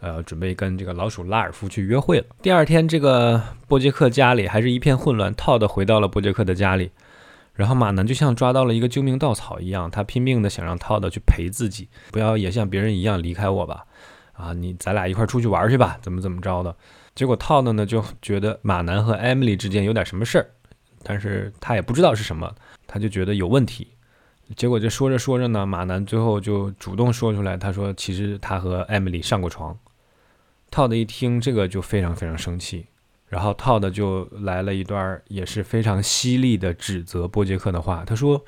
呃，准备跟这个老鼠拉尔夫去约会了。第二天，这个波杰克家里还是一片混乱。套的回到了波杰克的家里，然后马南就像抓到了一个救命稻草一样，他拼命的想让套的去陪自己，不要也像别人一样离开我吧。啊，你咱俩一块出去玩去吧，怎么怎么着的。结果套的呢就觉得马南和 Emily 之间有点什么事儿，但是他也不知道是什么，他就觉得有问题。结果就说着说着呢，马南最后就主动说出来，他说其实他和 Emily 上过床。套的一听这个就非常非常生气，然后套的就来了一段也是非常犀利的指责波杰克的话。他说：“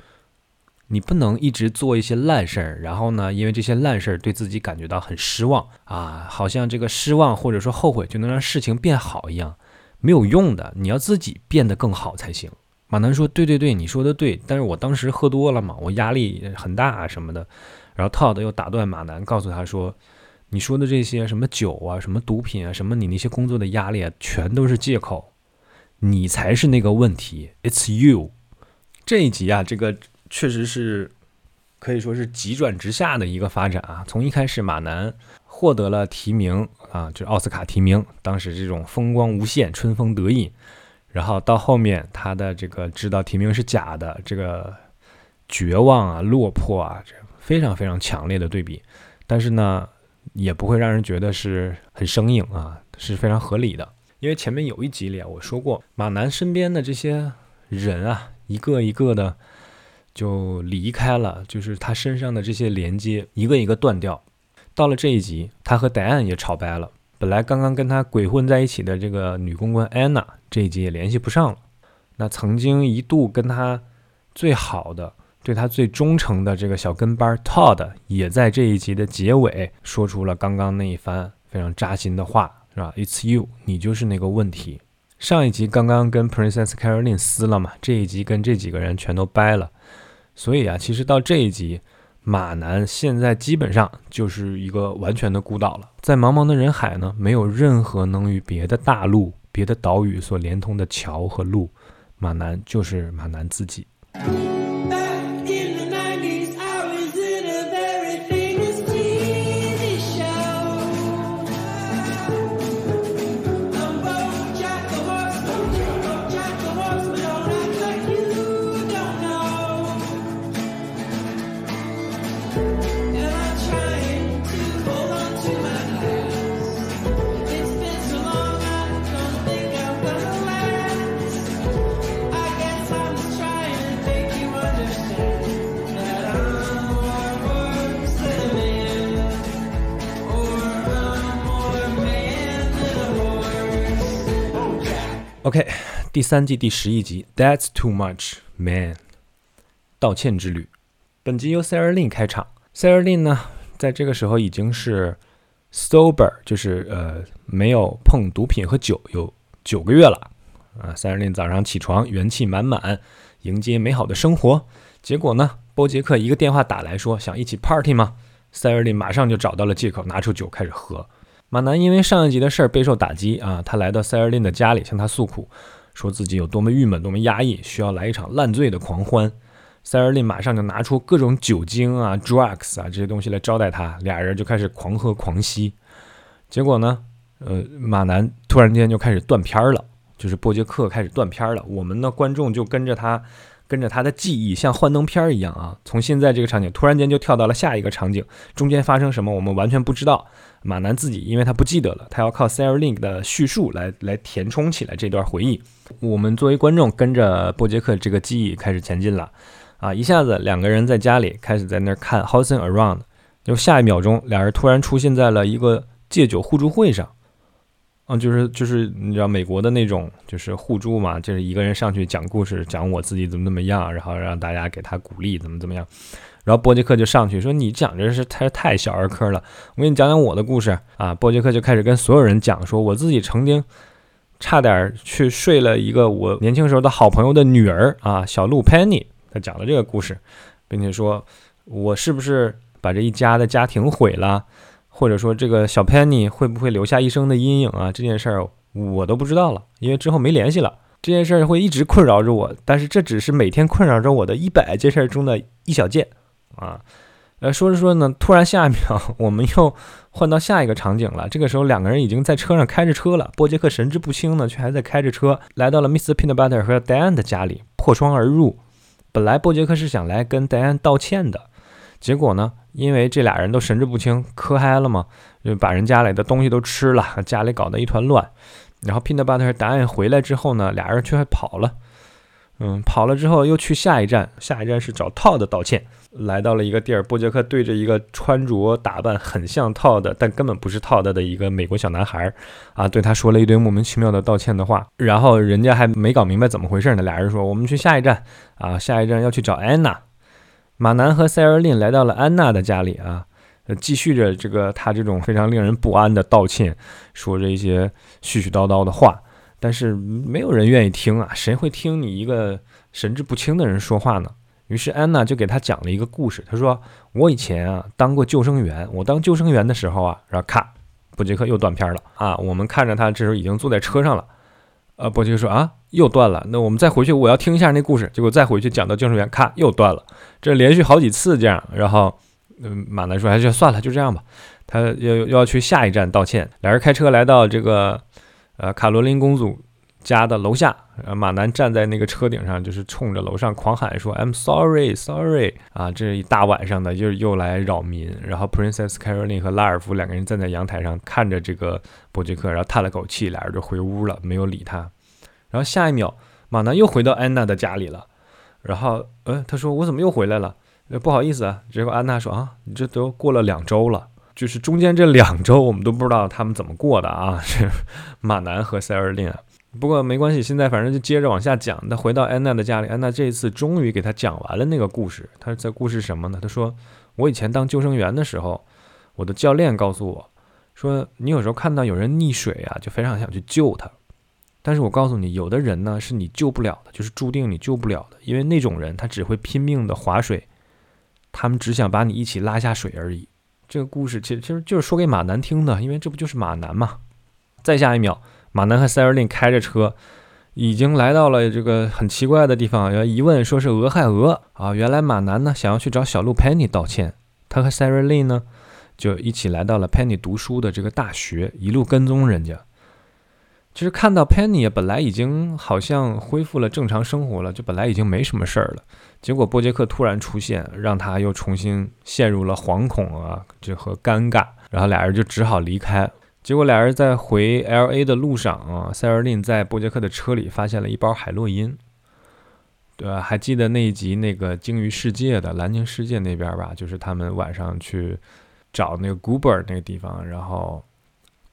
你不能一直做一些烂事儿，然后呢，因为这些烂事儿对自己感觉到很失望啊，好像这个失望或者说后悔就能让事情变好一样，没有用的。你要自己变得更好才行。”马南说：“对对对，你说的对，但是我当时喝多了嘛，我压力很大什么的。”然后套的又打断马南，告诉他说。你说的这些什么酒啊，什么毒品啊，什么你那些工作的压力啊，全都是借口，你才是那个问题。It's you。这一集啊，这个确实是可以说是急转直下的一个发展啊。从一开始马南获得了提名啊，就是奥斯卡提名，当时这种风光无限、春风得意，然后到后面他的这个知道提名是假的，这个绝望啊、落魄啊，这非常非常强烈的对比。但是呢。也不会让人觉得是很生硬啊，是非常合理的。因为前面有一集里啊，我说过马南身边的这些人啊，一个一个的就离开了，就是他身上的这些连接一个一个断掉。到了这一集，他和戴安也吵掰了。本来刚刚跟他鬼混在一起的这个女公关安娜，这一集也联系不上了。那曾经一度跟他最好的。对他最忠诚的这个小跟班 Todd 也在这一集的结尾说出了刚刚那一番非常扎心的话，是吧？It's you，你就是那个问题。上一集刚刚跟 Princess Caroline 撕了嘛，这一集跟这几个人全都掰了。所以啊，其实到这一集，马南现在基本上就是一个完全的孤岛了。在茫茫的人海呢，没有任何能与别的大陆、别的岛屿所连通的桥和路，马南就是马南自己。OK，第三季第十一集，That's too much, man。道歉之旅。本集由 Sarah Lynn 开场。Sarah Lynn 呢，在这个时候已经是 sober，就是呃没有碰毒品和酒有九个月了啊。Sarah Lynn 早上起床元气满满，迎接美好的生活。结果呢，波杰克一个电话打来说想一起 party 吗？Sarah Lynn 马上就找到了借口，拿出酒开始喝。马南因为上一集的事儿备受打击啊，他来到塞尔琳的家里向他诉苦，说自己有多么郁闷、多么压抑，需要来一场烂醉的狂欢。塞尔令马上就拿出各种酒精啊、drugs 啊这些东西来招待他，俩人就开始狂喝狂吸。结果呢，呃，马南突然间就开始断片儿了，就是波杰克开始断片儿了。我们的，观众就跟着他，跟着他的记忆，像幻灯片儿一样啊，从现在这个场景突然间就跳到了下一个场景，中间发生什么我们完全不知道。马南自己因为他不记得了，他要靠 Sarah Link 的叙述来来填充起来这段回忆。我们作为观众跟着波杰克这个记忆开始前进了。啊！一下子两个人在家里开始在那儿看《Housing Around》，就下一秒钟，俩人突然出现在了一个戒酒互助会上。嗯，就是就是你知道美国的那种，就是互助嘛，就是一个人上去讲故事，讲我自己怎么怎么样，然后让大家给他鼓励，怎么怎么样。然后波杰克就上去说：“你讲这是太太小儿科了，我给你讲讲我的故事啊！”波杰克就开始跟所有人讲说：“我自己曾经差点去睡了一个我年轻时候的好朋友的女儿啊，小鹿 Penny。”他讲了这个故事，并且说，我是不是把这一家的家庭毁了，或者说这个小 Penny 会不会留下一生的阴影啊？这件事儿我都不知道了，因为之后没联系了。这件事儿会一直困扰着我，但是这只是每天困扰着我的一百件事中的一小件啊。呃，说着说着呢，突然下一秒我们又换到下一个场景了。这个时候两个人已经在车上开着车了，波杰克神志不清呢，却还在开着车来到了 Miss Peanut Butter 和 Diane 的家里，破窗而入。本来波杰克是想来跟戴安道歉的，结果呢，因为这俩人都神志不清，磕嗨了嘛，就把人家里的东西都吃了，家里搞得一团乱。然后 Peanut Butter 和戴安回来之后呢，俩人却还跑了。嗯，跑了之后又去下一站，下一站是找 Todd 道歉。来到了一个地儿，波杰克对着一个穿着打扮很像 Todd，但根本不是 Todd 的一个美国小男孩啊，对他说了一堆莫名其妙的道歉的话。然后人家还没搞明白怎么回事呢，俩人说：“我们去下一站啊，下一站要去找安娜。”马南和塞尔琳来到了安娜的家里啊，继续着这个他这种非常令人不安的道歉，说着一些絮絮叨叨的话。但是没有人愿意听啊，谁会听你一个神志不清的人说话呢？于是安娜就给他讲了一个故事。他说：“我以前啊当过救生员，我当救生员的时候啊，然后咔，波杰克又断片了啊。我们看着他这时候已经坐在车上了。呃，波杰克说啊，又断了。那我们再回去，我要听一下那故事。结果再回去讲到救生员，咔，又断了。这连续好几次这样。然后，嗯，马南说，哎，就算了，就这样吧。他要要去下一站道歉。俩人开车来到这个。呃，卡罗琳公主家的楼下，呃，马南站在那个车顶上，就是冲着楼上狂喊说：“I'm sorry, sorry。”啊，这一大晚上的，又又来扰民。然后，Princess Caroline 和拉尔夫两个人站在阳台上看着这个伯爵克，然后叹了口气，俩人就回屋了，没有理他。然后下一秒，马南又回到安娜的家里了。然后，呃，他说：“我怎么又回来了？呃不好意思啊。”结果安娜说：“啊，你这都过了两周了。”就是中间这两周，我们都不知道他们怎么过的啊，是马南和塞尔琳。不过没关系，现在反正就接着往下讲。他回到安娜的家里，安娜这一次终于给他讲完了那个故事。他在故事什么呢？他说：“我以前当救生员的时候，我的教练告诉我，说你有时候看到有人溺水啊，就非常想去救他。但是我告诉你，有的人呢是你救不了的，就是注定你救不了的，因为那种人他只会拼命的划水，他们只想把你一起拉下水而已。”这个故事其实其实就是说给马南听的，因为这不就是马南嘛。再下一秒，马南和塞尔琳开着车，已经来到了这个很奇怪的地方。要一问，说是俄亥俄啊。原来马南呢想要去找小鹿 Penny 道歉，他和塞尔琳呢就一起来到了 Penny 读书的这个大学，一路跟踪人家。其实看到 Penny 本来已经好像恢复了正常生活了，就本来已经没什么事儿了。结果波杰克突然出现，让他又重新陷入了惶恐啊，这和尴尬。然后俩人就只好离开。结果俩人在回 L A 的路上啊，塞尔琳在波杰克的车里发现了一包海洛因，对吧？还记得那一集那个鲸鱼世界的蓝鲸世界那边吧？就是他们晚上去找那个 Goober 那个地方，然后。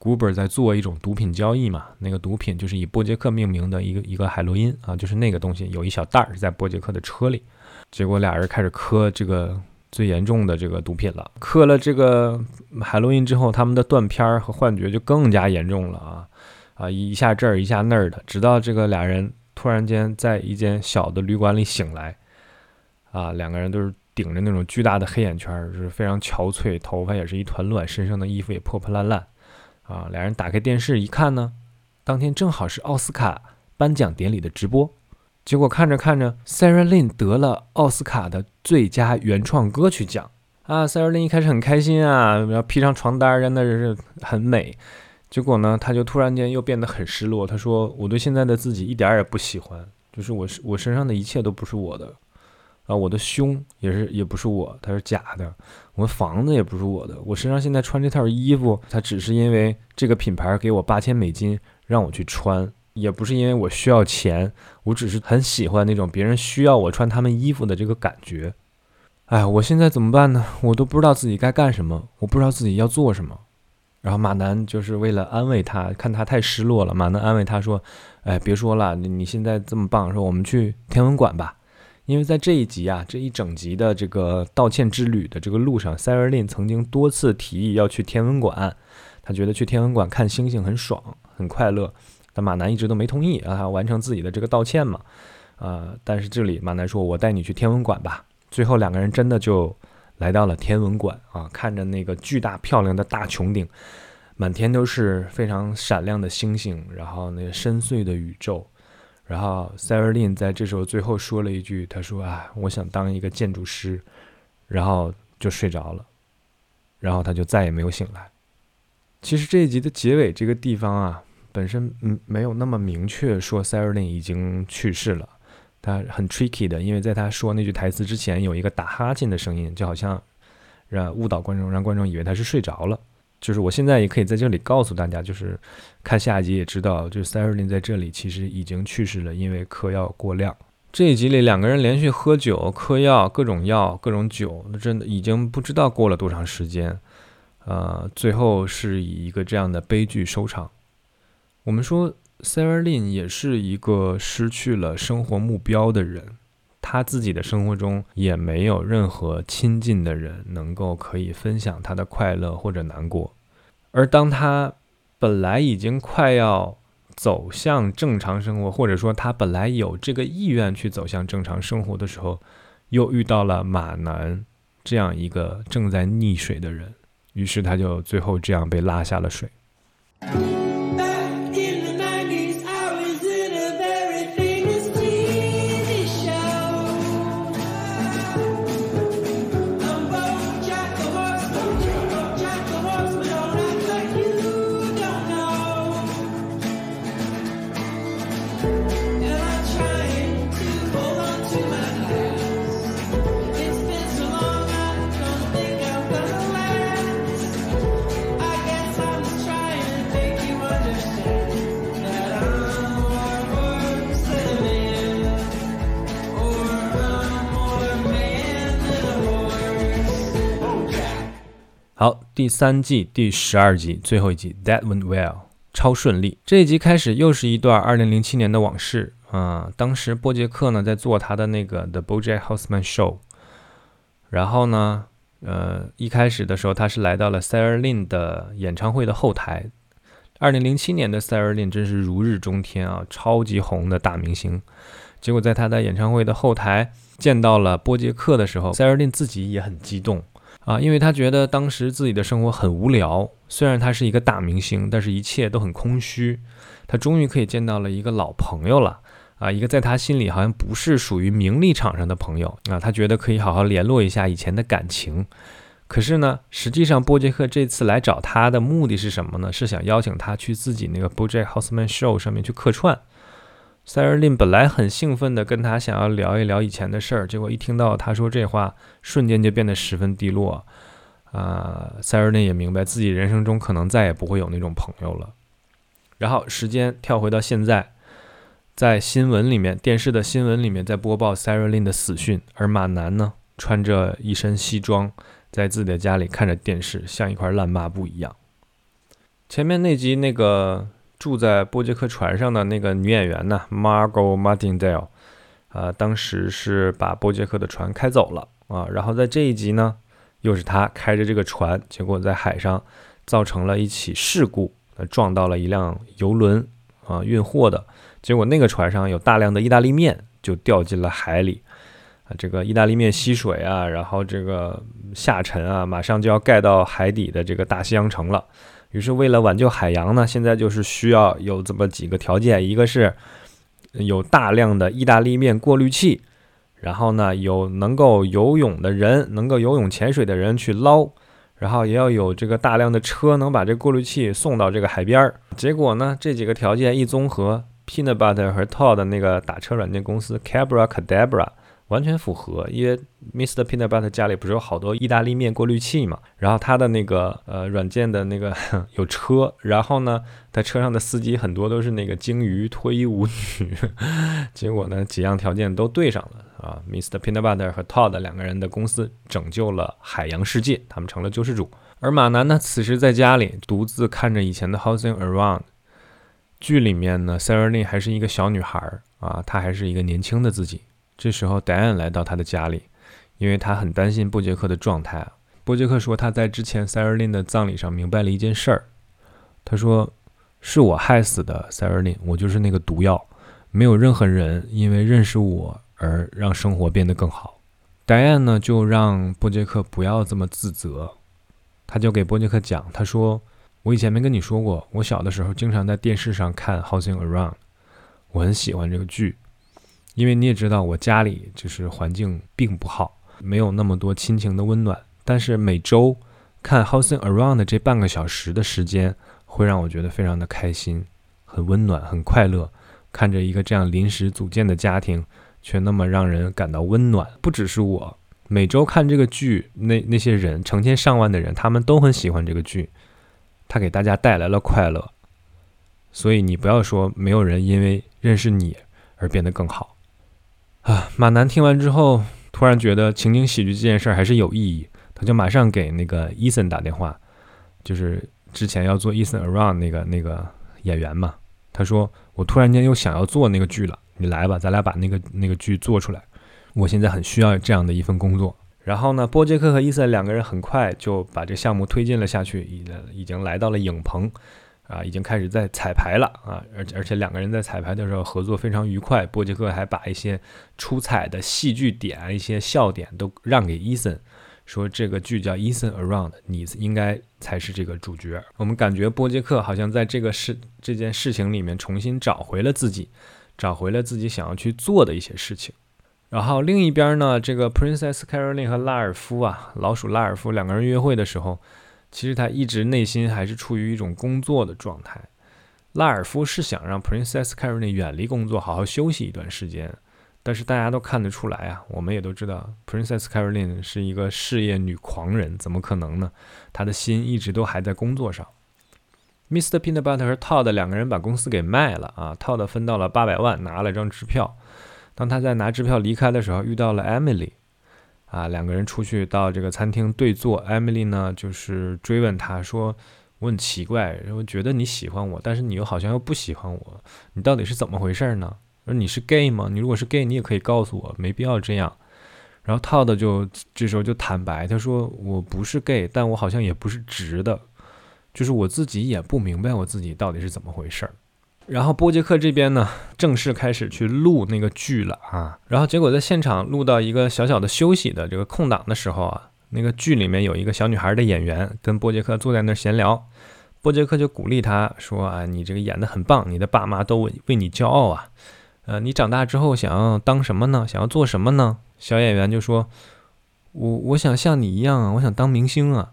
古本在做一种毒品交易嘛？那个毒品就是以波杰克命名的一个一个海洛因啊，就是那个东西有一小袋儿在波杰克的车里。结果俩人开始磕这个最严重的这个毒品了。嗑了这个海洛因之后，他们的断片儿和幻觉就更加严重了啊啊！一下这儿一下那儿的，直到这个俩人突然间在一间小的旅馆里醒来啊，两个人都是顶着那种巨大的黑眼圈，就是非常憔悴，头发也是一团乱，身上的衣服也破破烂烂。啊，俩人打开电视一看呢，当天正好是奥斯卡颁奖典礼的直播。结果看着看着，Sara Lynn 得了奥斯卡的最佳原创歌曲奖啊！Sara Lynn 一开始很开心啊，然后披上床单，真的是很美。结果呢，他就突然间又变得很失落。他说：“我对现在的自己一点也不喜欢，就是我是我身上的一切都不是我的啊，我的胸也是也不是我，它是假的。我的房子也不是我的，我身上现在穿这套衣服，它只是因为这个品牌给我八千美金让我去穿，也不是因为我需要钱，我只是很喜欢那种别人需要我穿他们衣服的这个感觉。哎，我现在怎么办呢？我都不知道自己该干什么，我不知道自己要做什么。”然后马南就是为了安慰他，看他太失落了。马南安慰他说：“哎，别说了，你你现在这么棒，说我们去天文馆吧。因为在这一集啊，这一整集的这个道歉之旅的这个路上，Sarah Lynn 曾经多次提议要去天文馆，他觉得去天文馆看星星很爽，很快乐。马南一直都没同意，让他完成自己的这个道歉嘛。啊，但是这里马南说：我带你去天文馆吧。最后两个人真的就。来到了天文馆啊，看着那个巨大漂亮的大穹顶，满天都是非常闪亮的星星，然后那个深邃的宇宙，然后塞尔琳在这时候最后说了一句：“他说啊，我想当一个建筑师。”然后就睡着了，然后他就再也没有醒来。其实这一集的结尾这个地方啊，本身嗯没有那么明确说塞尔琳已经去世了。他很 tricky 的，因为在他说那句台词之前，有一个打哈欠的声音，就好像让误导观众，让观众以为他是睡着了。就是我现在也可以在这里告诉大家，就是看下一集也知道，就是 s a r a l y n 在这里其实已经去世了，因为嗑药过量。这一集里两个人连续喝酒、嗑药，各种药、各种酒，那真的已经不知道过了多长时间。呃，最后是以一个这样的悲剧收场。我们说。Sarah Lynn 也是一个失去了生活目标的人，他自己的生活中也没有任何亲近的人能够可以分享他的快乐或者难过。而当他本来已经快要走向正常生活，或者说他本来有这个意愿去走向正常生活的时候，又遇到了马南这样一个正在溺水的人，于是他就最后这样被拉下了水。第三季第十二集最后一集，That went well，超顺利。这一集开始又是一段二零零七年的往事啊。当时波杰克呢在做他的那个 The BoJack Horseman Show，然后呢，呃，一开始的时候他是来到了 Sarah Lynn 的演唱会的后台。二零零七年的 Sarah Lynn 真是如日中天啊，超级红的大明星。结果在他的演唱会的后台见到了波杰克的时候，Sarah Lynn 自己也很激动。啊，因为他觉得当时自己的生活很无聊，虽然他是一个大明星，但是一切都很空虚。他终于可以见到了一个老朋友了，啊，一个在他心里好像不是属于名利场上的朋友啊，他觉得可以好好联络一下以前的感情。可是呢，实际上波杰克这次来找他的目的是什么呢？是想邀请他去自己那个 BoJack Horseman Show 上面去客串。塞尔琳本来很兴奋地跟他想要聊一聊以前的事儿，结果一听到他说这话，瞬间就变得十分低落。啊，塞尔琳也明白自己人生中可能再也不会有那种朋友了。然后时间跳回到现在，在新闻里面，电视的新闻里面在播报塞尔琳的死讯，而马南呢，穿着一身西装，在自己的家里看着电视，像一块烂抹布一样。前面那集那个。住在波杰克船上的那个女演员呢，Margot Martindale，啊，当时是把波杰克的船开走了啊。然后在这一集呢，又是他开着这个船，结果在海上造成了一起事故，呃撞到了一辆游轮啊，运货的。结果那个船上有大量的意大利面就掉进了海里啊，这个意大利面吸水啊，然后这个下沉啊，马上就要盖到海底的这个大西洋城了。于是，为了挽救海洋呢，现在就是需要有这么几个条件：一个是有大量的意大利面过滤器，然后呢，有能够游泳的人，能够游泳潜水的人去捞，然后也要有这个大量的车能把这过滤器送到这个海边儿。结果呢，这几个条件一综合，Peanut Butter 和 Todd 那个打车软件公司 Cabra Cadabra。完全符合，因为 Mr. Peanut Butter 家里不是有好多意大利面过滤器嘛？然后他的那个呃软件的那个 (laughs) 有车，然后呢，他车上的司机很多都是那个鲸鱼脱衣舞女，(laughs) 结果呢几样条件都对上了啊！Mr. Peanut Butter 和 Todd 两个人的公司拯救了海洋世界，他们成了救世主。而马南呢，此时在家里独自看着以前的 Housing Around 剧里面呢，Sarah Lynn 还是一个小女孩啊，她还是一个年轻的自己。这时候，戴安来到他的家里，因为他很担心布杰克的状态。布杰克说他在之前塞尔琳的葬礼上明白了一件事儿。他说：“是我害死的塞尔琳，我就是那个毒药。没有任何人因为认识我而让生活变得更好。”戴安呢，就让布杰克不要这么自责。他就给布杰克讲，他说：“我以前没跟你说过，我小的时候经常在电视上看《Housing Around》，我很喜欢这个剧。”因为你也知道，我家里就是环境并不好，没有那么多亲情的温暖。但是每周看《Housing Around》这半个小时的时间，会让我觉得非常的开心，很温暖，很快乐。看着一个这样临时组建的家庭，却那么让人感到温暖。不只是我，每周看这个剧，那那些人成千上万的人，他们都很喜欢这个剧，它给大家带来了快乐。所以你不要说没有人因为认识你而变得更好。啊，马南听完之后，突然觉得情景喜剧这件事儿还是有意义，他就马上给那个伊森打电话，就是之前要做伊森 around 那个那个演员嘛。他说：“我突然间又想要做那个剧了，你来吧，咱俩把那个那个剧做出来。我现在很需要这样的一份工作。”然后呢，波杰克和伊森两个人很快就把这项目推进了下去，已已经来到了影棚。啊，已经开始在彩排了啊，而而且两个人在彩排的时候合作非常愉快。波杰克还把一些出彩的戏剧点、一些笑点都让给伊森，说这个剧叫《伊森 Around》，你应该才是这个主角。我们感觉波杰克好像在这个事这件事情里面重新找回了自己，找回了自己想要去做的一些事情。然后另一边呢，这个 Princess Caroline 和拉尔夫啊，老鼠拉尔夫两个人约会的时候。其实他一直内心还是处于一种工作的状态。拉尔夫是想让 Princess Caroline 远离工作，好好休息一段时间。但是大家都看得出来啊，我们也都知道，Princess Caroline 是一个事业女狂人，怎么可能呢？她的心一直都还在工作上。Mr. Peanut Butter 和 Todd 两个人把公司给卖了啊，Todd 分到了八百万，拿了张支票。当他在拿支票离开的时候，遇到了 Emily。啊，两个人出去到这个餐厅对坐，Emily 呢就是追问他说：“我很奇怪，我觉得你喜欢我，但是你又好像又不喜欢我，你到底是怎么回事呢？说你是 gay 吗？你如果是 gay，你也可以告诉我，没必要这样。”然后 Todd 就这时候就坦白，他说：“我不是 gay，但我好像也不是直的，就是我自己也不明白我自己到底是怎么回事儿。”然后波杰克这边呢，正式开始去录那个剧了啊。然后结果在现场录到一个小小的休息的这个空档的时候啊，那个剧里面有一个小女孩的演员跟波杰克坐在那儿闲聊，波杰克就鼓励他说：“啊，你这个演的很棒，你的爸妈都为为你骄傲啊。呃，你长大之后想要当什么呢？想要做什么呢？”小演员就说：“我我想像你一样啊，我想当明星啊。”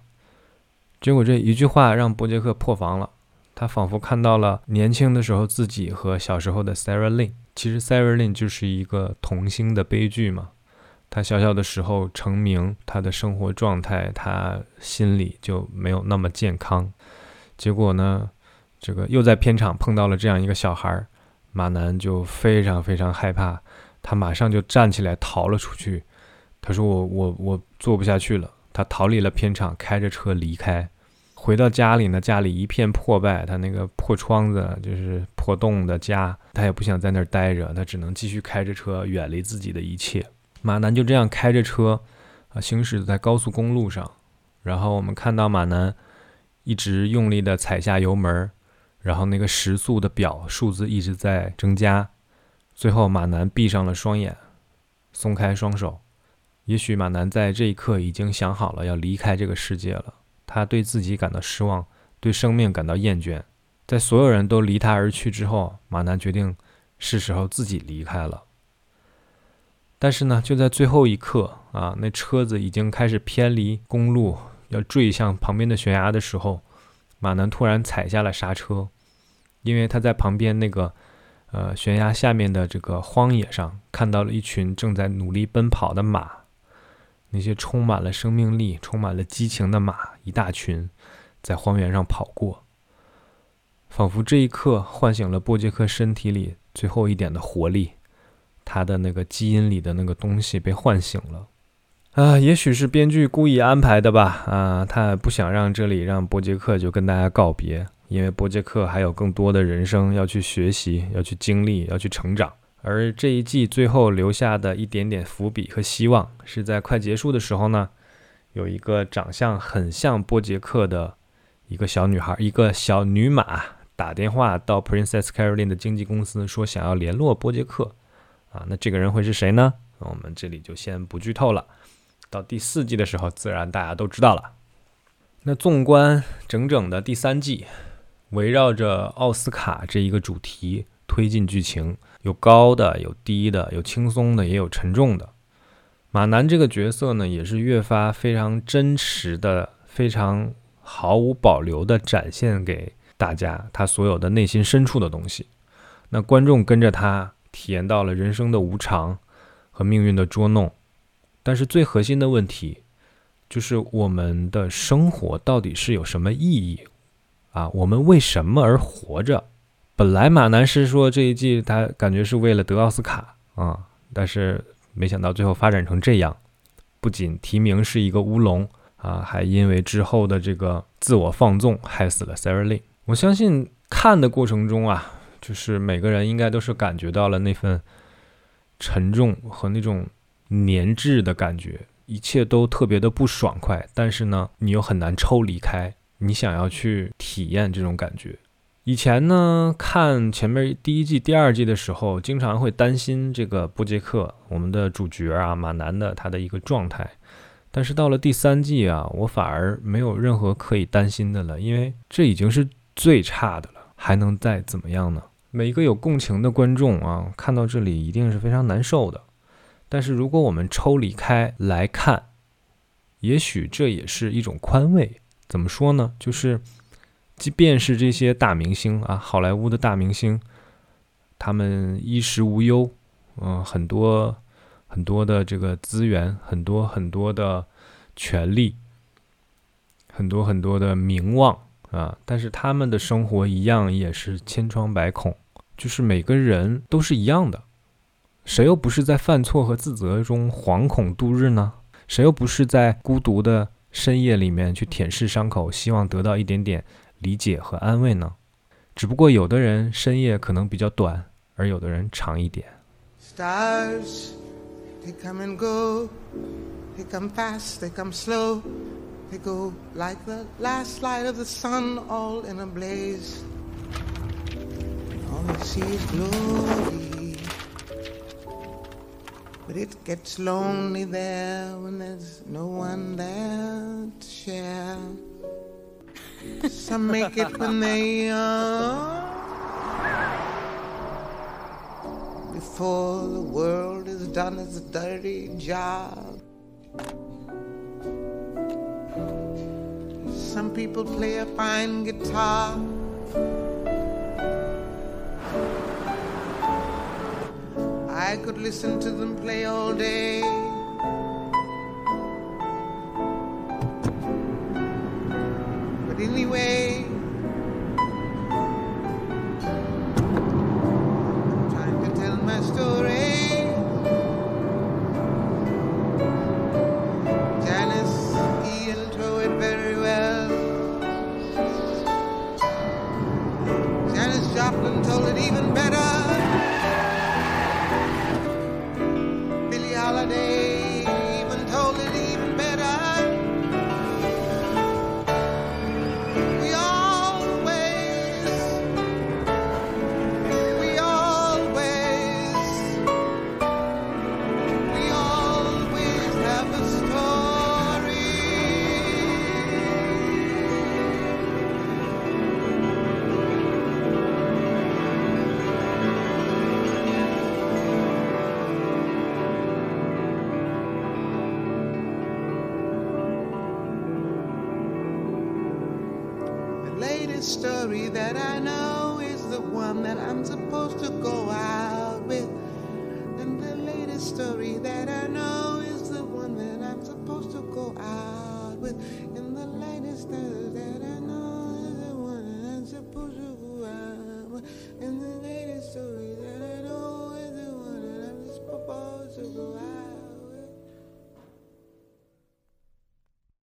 结果这一句话让波杰克破防了。他仿佛看到了年轻的时候自己和小时候的 Sarah Lynn。其实 Sarah Lynn 就是一个童星的悲剧嘛。他小小的时候成名，他的生活状态，他心里就没有那么健康。结果呢，这个又在片场碰到了这样一个小孩儿，马南就非常非常害怕，他马上就站起来逃了出去。他说：“我我我做不下去了。”他逃离了片场，开着车离开。回到家里呢，家里一片破败，他那个破窗子就是破洞的家，他也不想在那儿待着，他只能继续开着车远离自己的一切。马南就这样开着车啊，行驶在高速公路上，然后我们看到马南一直用力的踩下油门，然后那个时速的表数字一直在增加，最后马南闭上了双眼，松开双手，也许马南在这一刻已经想好了要离开这个世界了。他对自己感到失望，对生命感到厌倦。在所有人都离他而去之后，马南决定是时候自己离开了。但是呢，就在最后一刻啊，那车子已经开始偏离公路，要坠向旁边的悬崖的时候，马南突然踩下了刹车，因为他在旁边那个呃悬崖下面的这个荒野上看到了一群正在努力奔跑的马，那些充满了生命力、充满了激情的马，一大群在荒原上跑过，仿佛这一刻唤醒了波杰克身体里最后一点的活力。他的那个基因里的那个东西被唤醒了，啊，也许是编剧故意安排的吧，啊，他不想让这里让波杰克就跟大家告别，因为波杰克还有更多的人生要去学习、要去经历、要去成长。而这一季最后留下的一点点伏笔和希望，是在快结束的时候呢，有一个长相很像波杰克的一个小女孩，一个小女马打电话到 Princess Caroline 的经纪公司，说想要联络波杰克。啊，那这个人会是谁呢？我们这里就先不剧透了。到第四季的时候，自然大家都知道了。那纵观整整的第三季，围绕着奥斯卡这一个主题推进剧情，有高的，有低的，有轻松的，也有沉重的。马南这个角色呢，也是越发非常真实的，非常毫无保留的展现给大家他所有的内心深处的东西。那观众跟着他。体验到了人生的无常和命运的捉弄，但是最核心的问题就是我们的生活到底是有什么意义啊？我们为什么而活着？本来马南是说这一季他感觉是为了得奥斯卡啊，但是没想到最后发展成这样，不仅提名是一个乌龙啊，还因为之后的这个自我放纵害死了 Sara Lee。我相信看的过程中啊。就是每个人应该都是感觉到了那份沉重和那种粘滞的感觉，一切都特别的不爽快。但是呢，你又很难抽离开，你想要去体验这种感觉。以前呢，看前面第一季、第二季的时候，经常会担心这个布杰克，我们的主角啊，马南的他的一个状态。但是到了第三季啊，我反而没有任何可以担心的了，因为这已经是最差的了，还能再怎么样呢？每一个有共情的观众啊，看到这里一定是非常难受的。但是如果我们抽离开来看，也许这也是一种宽慰。怎么说呢？就是，即便是这些大明星啊，好莱坞的大明星，他们衣食无忧，嗯，很多很多的这个资源，很多很多的权利，很多很多的名望啊，但是他们的生活一样也是千疮百孔。就是每个人都是一样的，谁又不是在犯错和自责中惶恐度日呢？谁又不是在孤独的深夜里面去舔舐伤口，希望得到一点点理解和安慰呢？只不过有的人深夜可能比较短，而有的人长一点。all see is glory. But it gets lonely there when there's no one there to share. Some make it when they are. Before the world is done its dirty job. Some people play a fine guitar. I could listen to them play all day. Anyway.